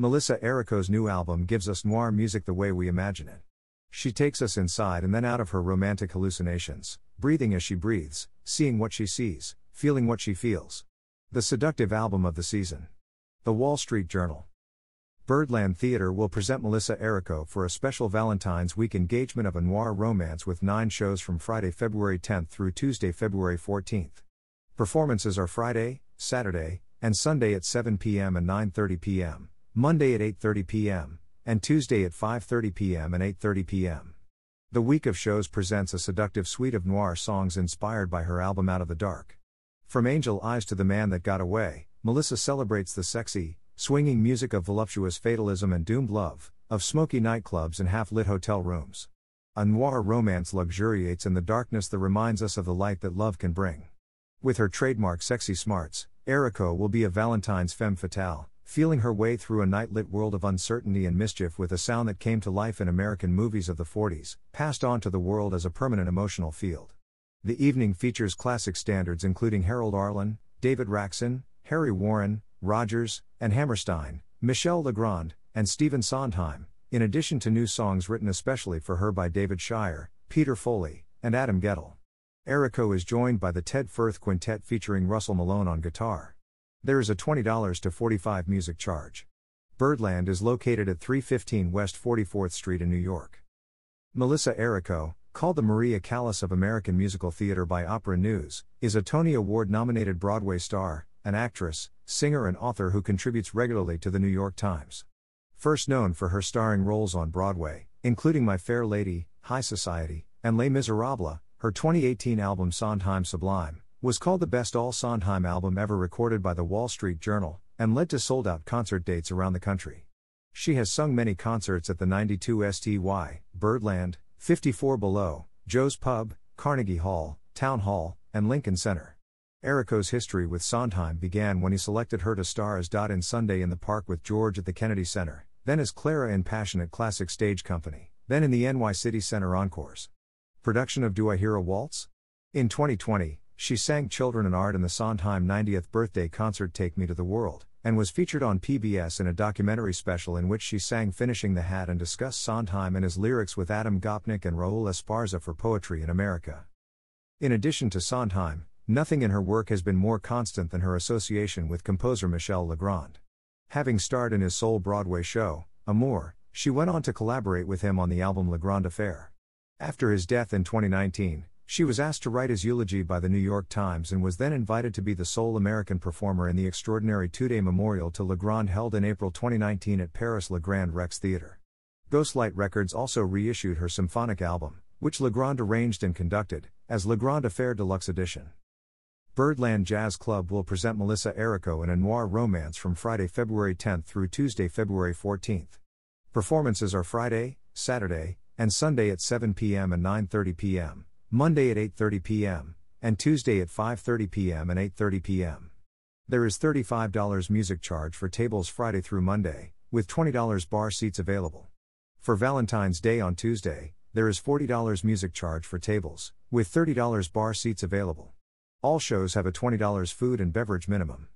Melissa Errico's new album gives us noir music the way we imagine it. She takes us inside and then out of her romantic hallucinations, breathing as she breathes, seeing what she sees, feeling what she feels. The seductive album of the season. The Wall Street Journal. Birdland Theatre will present Melissa Errico for a special Valentine's Week engagement of a noir romance with nine shows from Friday, February 10th through Tuesday, February 14th. Performances are Friday, Saturday, and Sunday at 7 p.m. and 9:30 p.m. Monday at 8:30 p.m., and Tuesday at 5:30 p.m. and 8:30 p.m. The week of shows presents a seductive suite of noir songs inspired by her album Out of the Dark. From Angel Eyes to The Man That Got Away, Melissa celebrates the sexy, swinging music of voluptuous fatalism and doomed love, of smoky nightclubs and half lit hotel rooms. A noir romance luxuriates in the darkness that reminds us of the light that love can bring. With her trademark sexy smarts, Errico will be a Valentine's femme fatale, feeling her way through a night lit world of uncertainty and mischief with a sound that came to life in American movies of the 40s, passed on to the world as a permanent emotional field. The evening features classic standards including Harold Arlen, David Raksin, Harry Warren, Rodgers, and Hammerstein, Michel Legrand, and Stephen Sondheim, in addition to new songs written especially for her by David Shire, Peter Foley, and Adam Guettel. Errico is joined by the Ted Firth Quintet featuring Russell Malone on guitar. There is a $20 to 45 music charge. Birdland is located at 315 West 44th Street in New York. Melissa Errico, called the Maria Callas of American musical theater by Opera News, is a Tony Award nominated Broadway star, an actress, singer, and author who contributes regularly to the New York Times. First known for her starring roles on Broadway, including My Fair Lady, High Society, and Les Miserables, her 2018 album Sondheim Sublime, was called the best all Sondheim album ever recorded by the Wall Street Journal, and led to sold out concert dates around the country. She has sung many concerts at the 92 STY, Birdland, 54 Below, Joe's Pub, Carnegie Hall, Town Hall, and Lincoln Center. Errico's history with Sondheim began when he selected her to star as Dot in Sunday in the Park with George at the Kennedy Center, then as Clara in Passion at Classic Stage Company, then in the NY City Center Encores. Production of Do I Hear a Waltz? In 2020, she sang Children and Art in the Sondheim 90th birthday concert Take Me to the World, and was featured on PBS in a documentary special in which she sang Finishing the Hat and discussed Sondheim and his lyrics with Adam Gopnik and Raul Esparza for Poetry in America. In addition to Sondheim, nothing in her work has been more constant than her association with composer Michel Legrand. Having starred in his sole Broadway show, Amour, she went on to collaborate with him on the album Legrand Affair. After his death in 2019, she was asked to write his eulogy by the New York Times and was then invited to be the sole American performer in the extraordinary two day memorial to Legrand held in April 2019 at Paris Le Grand Rex Theatre. Ghostlight Records also reissued her symphonic album, which Legrand arranged and conducted, as Legrand Affair Deluxe Edition. Birdland Jazz Club will present Melissa Errico in a noir romance from Friday, February 10th through Tuesday, February 14th. Performances are Friday, Saturday, and Sunday at 7 p.m. and 9:30 p.m. Monday at 8:30 p.m., and Tuesday at 5:30 p.m. and 8:30 p.m. There is $35 music charge for tables Friday through Monday, with $20 bar seats available. For Valentine's Day on Tuesday, there is $40 music charge for tables, with $30 bar seats available. All shows have a $20 food and beverage minimum.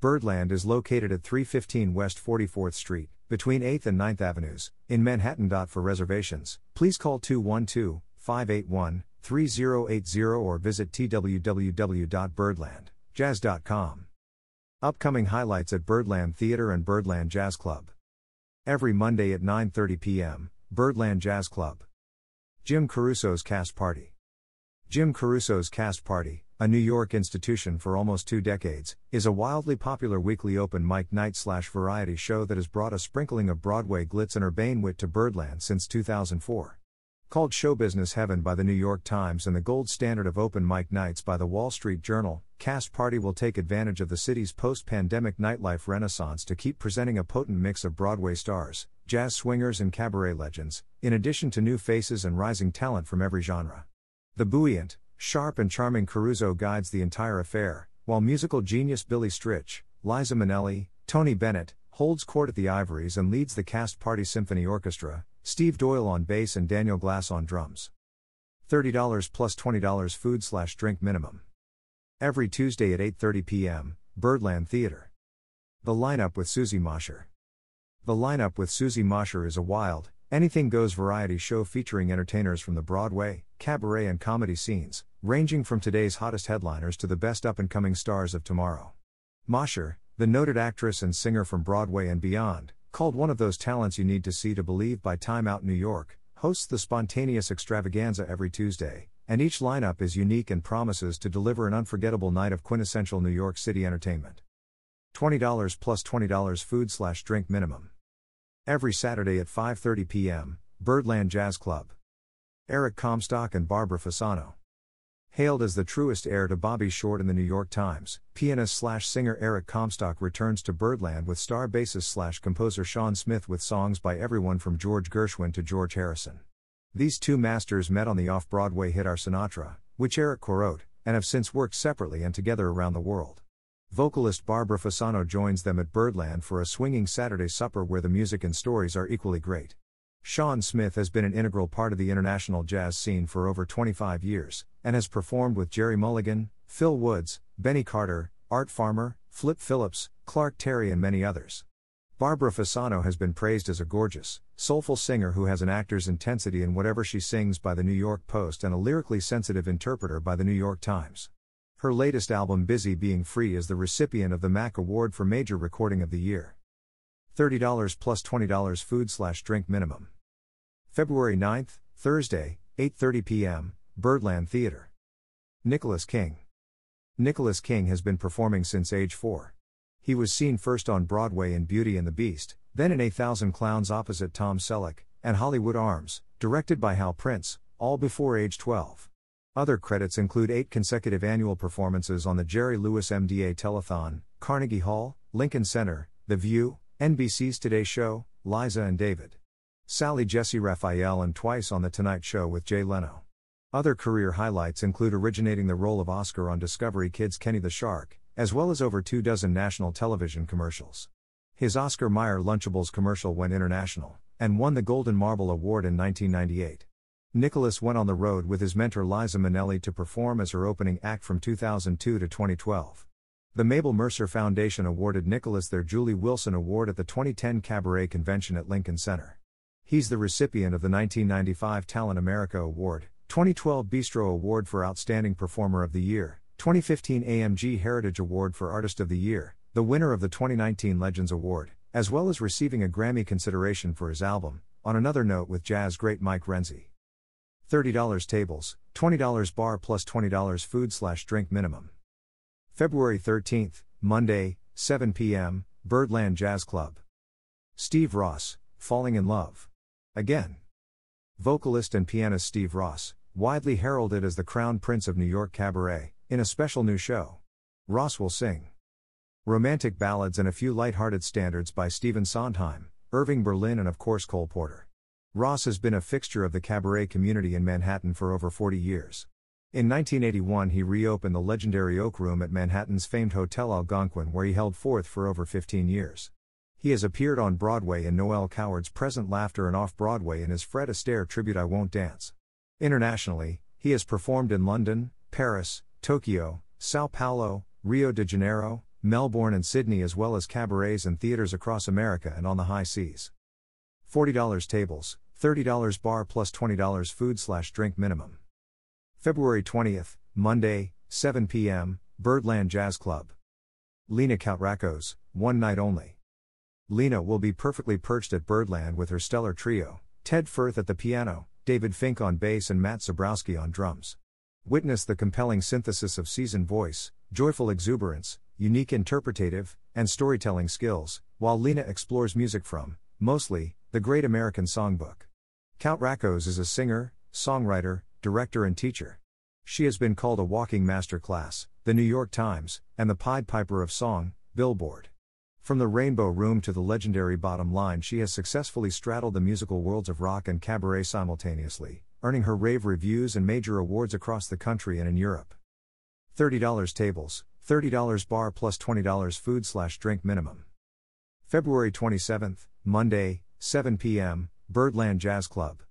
Birdland is located at 315 West 44th Street, between 8th and 9th Avenues, in Manhattan. For reservations, please call 212 581 3080 or visit www.birdlandjazz.com. Upcoming highlights at Birdland Theatre and Birdland Jazz Club. Every Monday at 9:30 p.m., Birdland Jazz Club. Jim Caruso's Cast Party. Jim Caruso's Cast Party, a New York institution for almost two decades, is a wildly popular weekly open mic night slash variety show that has brought a sprinkling of Broadway glitz and urbane wit to Birdland since 2004. Called Show Business Heaven by the New York Times and the gold standard of open mic nights by the Wall Street Journal, Cast Party will take advantage of the city's post pandemic nightlife renaissance to keep presenting a potent mix of Broadway stars, jazz swingers, and cabaret legends, in addition to new faces and rising talent from every genre. The buoyant, sharp, and charming Caruso guides the entire affair, while musical genius Billy Stritch, Liza Minnelli, Tony Bennett, holds court at the Ivories and leads the Cast Party Symphony Orchestra, Steve Doyle on bass and Daniel Glass on drums. $30 plus $20 food slash drink minimum. Every Tuesday at 8.30 p.m., Birdland Theatre. The lineup with Susie Mosher. The lineup with Susie Mosher is a wild, anything goes variety show featuring entertainers from the Broadway, cabaret, and comedy scenes, ranging from today's hottest headliners to the best up and coming stars of tomorrow. Mosher, the noted actress and singer from Broadway and beyond, called one of those talents you need to see to believe by Time Out New York, hosts the spontaneous extravaganza every Tuesday, and each lineup is unique and promises to deliver an unforgettable night of quintessential New York City entertainment. $20 plus $20 food slash drink minimum. Every Saturday at 5:30 p.m., Birdland Jazz Club. Eric Comstock and Barbara Fasano. Hailed as the truest heir to Bobby Short in the New York Times, pianist slash singer Eric Comstock returns to Birdland with star bassist slash composer Sean Smith with songs by everyone from George Gershwin to George Harrison. These two masters met on the off Broadway hit Our Sinatra, which Eric co-wrote, and have since worked separately and together around the world. Vocalist Barbara Fasano joins them at Birdland for a swinging Saturday supper where the music and stories are equally great. Sean Smith has been an integral part of the international jazz scene for over 25 years, and has performed with Gerry Mulligan, Phil Woods, Benny Carter, Art Farmer, Flip Phillips, Clark Terry, and many others. Barbara Fasano has been praised as a gorgeous, soulful singer who has an actor's intensity in whatever she sings by the New York Post and a lyrically sensitive interpreter by the New York Times. Her latest album Busy Being Free is the recipient of the MAC Award for Major Recording of the Year. $30 plus $20 food slash drink minimum. February 9th, Thursday, 8:30 p.m., Birdland Theater. Nicholas King. Nicholas King has been performing since age 4. He was seen first on Broadway in Beauty and the Beast, then in A Thousand Clowns opposite Tom Selleck, and Hollywood Arms, directed by Hal Prince, all before age 12. Other credits include eight consecutive annual performances on the Jerry Lewis MDA Telethon, Carnegie Hall, Lincoln Center, The View, NBC's Today Show, Liza and David. Sally Jessy Raphael and twice on The Tonight Show with Jay Leno. Other career highlights include originating the role of Oscar on Discovery Kids' Kenny the Shark, as well as over two dozen national television commercials. His Oscar Mayer Lunchables commercial went international, and won the Golden Marble Award in 1998. Nicholas went on the road with his mentor Liza Minnelli to perform as her opening act from 2002 to 2012. The Mabel Mercer Foundation awarded Nicholas their Julie Wilson Award at the 2010 Cabaret Convention at Lincoln Center. He's the recipient of the 1995 Talent America Award, 2012 Bistro Award for Outstanding Performer of the Year, 2015 AMG Heritage Award for Artist of the Year, the winner of the 2019 Legends Award, as well as receiving a Grammy consideration for his album, On Another Note with jazz great Mike Renzi. $30 tables, $20 bar plus $20 food slash drink minimum. February 13th, Monday, 7 p.m., Birdland Jazz Club. Steve Ross, Falling in Love. Again. Vocalist and pianist Steve Ross, widely heralded as the crown prince of New York cabaret, in a special new show. Ross will sing romantic ballads and a few light-hearted standards by Stephen Sondheim, Irving Berlin, and of course Cole Porter. Ross has been a fixture of the cabaret community in Manhattan for over 40 years. In 1981, he reopened the legendary Oak Room at Manhattan's famed Hotel Algonquin, where he held forth for over 15 years. He has appeared on Broadway in Noel Coward's Present Laughter and off Broadway in his Fred Astaire tribute I Won't Dance. Internationally, he has performed in London, Paris, Tokyo, Sao Paulo, Rio de Janeiro, Melbourne, and Sydney, as well as cabarets and theaters across America and on the high seas. $40 tables, $30 bar plus $20 food slash drink minimum. February 20th, Monday, 7 p.m., Birdland Jazz Club. Lena Koutrakos, one night only. Lena will be perfectly perched at Birdland with her stellar trio Ted Firth at the piano, David Fink on bass, and Matt Zabrowski on drums. Witness the compelling synthesis of seasoned voice, joyful exuberance, unique interpretative, and storytelling skills, while Lena explores music from, mostly, the Great American Songbook. Koutrakos is a singer, songwriter, director, and teacher. She has been called a walking master class, the New York Times, and the Pied Piper of Song, Billboard. From the Rainbow Room to the legendary Bottom Line, she has successfully straddled the musical worlds of rock and cabaret simultaneously, earning her rave reviews and major awards across the country and in Europe. $30 tables, $30 bar plus $20 food slash drink minimum. February 27th, Monday, 7 p.m., Birdland Jazz Club.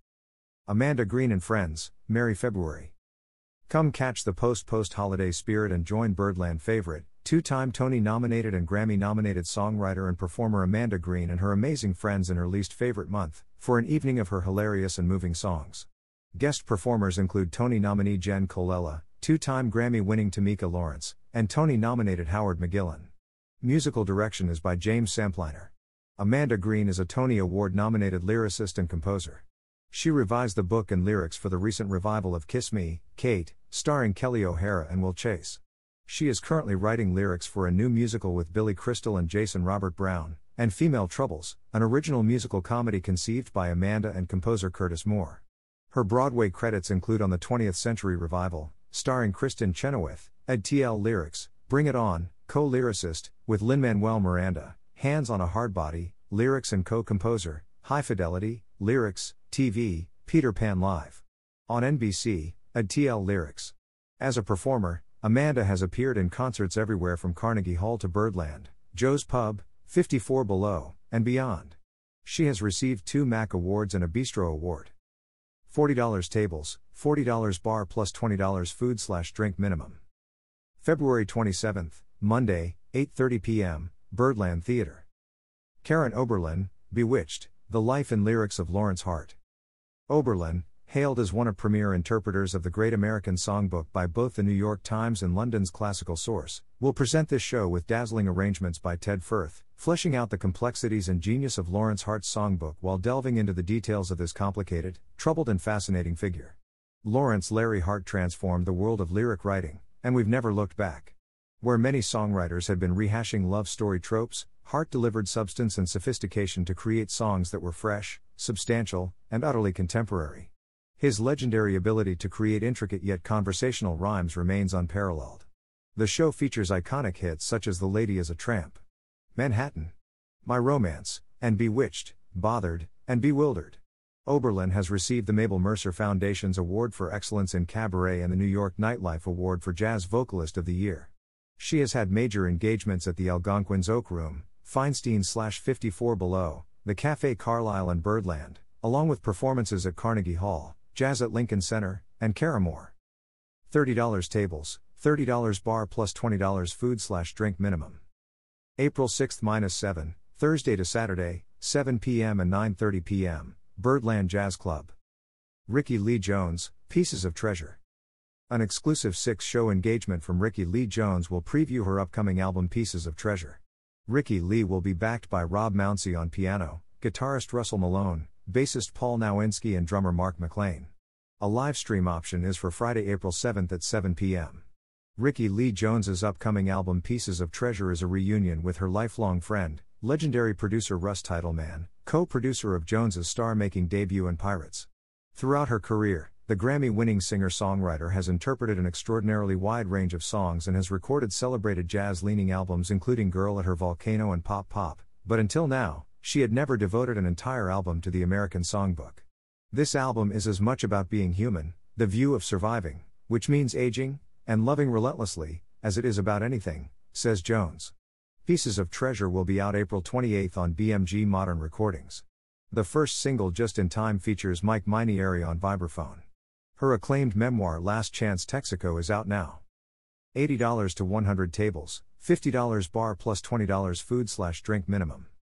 Amanda Green and Friends, Merry February. Come catch the post post holiday spirit and join Birdland favorite, two time Tony nominated and Grammy nominated songwriter and performer Amanda Green and her amazing friends in her least favorite month, for an evening of her hilarious and moving songs. Guest performers include Tony nominee Jen Colella, two time Grammy winning Tamika Lawrence, and Tony nominated Howard McGillin. Musical direction is by James Sampliner. Amanda Green is a Tony Award nominated lyricist and composer. She revised the book and lyrics for the recent revival of Kiss Me, Kate, starring Kelli O'Hara and Will Chase. She is currently writing lyrics for a new musical with Billy Crystal and Jason Robert Brown, and Female Troubles, an original musical comedy conceived by Amanda and composer Curtis Moore. Her Broadway credits include On the 20th Century Revival, starring Kristin Chenoweth, Ed TL Lyrics, Bring It On, co lyricist, with Lin Manuel Miranda, Hands on a Hard Body, lyrics and co composer, High Fidelity, lyrics, TV, Peter Pan Live. On NBC, ADTL Lyrics. As a performer, Amanda has appeared in concerts everywhere from Carnegie Hall to Birdland, Joe's Pub, 54 Below, and beyond. She has received two MAC Awards and a Bistro Award. $40 tables, $40 bar plus $20 food slash drink minimum. February 27th, Monday, 8:30 p.m., Birdland Theater. Karen Oberlin, Bewitched, The Life and Lyrics of Lorenz Hart. Oberlin, hailed as one of premier interpreters of the Great American Songbook by both the New York Times and London's Classical Source, will present this show with dazzling arrangements by Ted Firth, fleshing out the complexities and genius of Lorenz Hart's songbook while delving into the details of this complicated, troubled, and fascinating figure. Lorenz Larry Hart transformed the world of lyric writing, and we've never looked back. Where many songwriters had been rehashing love story tropes, Hart delivered substance and sophistication to create songs that were fresh, substantial, and utterly contemporary. His legendary ability to create intricate yet conversational rhymes remains unparalleled. The show features iconic hits such as The Lady is a Tramp, Manhattan, My Romance, and Bewitched, Bothered, and Bewildered. Oberlin has received the Mabel Mercer Foundation's Award for Excellence in Cabaret and the New York Nightlife Award for Jazz Vocalist of the Year. She has had major engagements at the Algonquin's Oak Room, Feinstein 54 Below, the Cafe Carlyle and Birdland, along with performances at Carnegie Hall, Jazz at Lincoln Center, and Caramoor. $30 tables, $30 bar plus $20 food slash drink minimum. April 6 minus 7, Thursday to Saturday, 7 p.m. and 9.30 p.m., Birdland Jazz Club. Rickie Lee Jones, Pieces of Treasure. An exclusive six show engagement from Rickie Lee Jones will preview her upcoming album Pieces of Treasure. Rickie Lee will be backed by Rob Mounsey on piano, guitarist Russell Malone, bassist Paul Nowinski and drummer Mark McLean. A live stream option is for Friday, April 7th at 7 p.m. Rickie Lee Jones's upcoming album Pieces of Treasure is a reunion with her lifelong friend, legendary producer Russ Titelman, co-producer of Jones's star-making debut in Pirates. Throughout her career, the Grammy-winning singer-songwriter has interpreted an extraordinarily wide range of songs and has recorded celebrated jazz-leaning albums including Girl at Her Volcano and Pop Pop, but until now, she had never devoted an entire album to the American Songbook. This album is as much about being human, the view of surviving, which means aging, and loving relentlessly, as it is about anything, says Jones. Pieces of Treasure will be out April 28 on BMG Modern Recordings. The first single Just in Time features Mike Mainieri on vibraphone. Her acclaimed memoir Last Chance Texaco is out now. $80 to 100 tables, $50 bar plus $20 food slash drink minimum.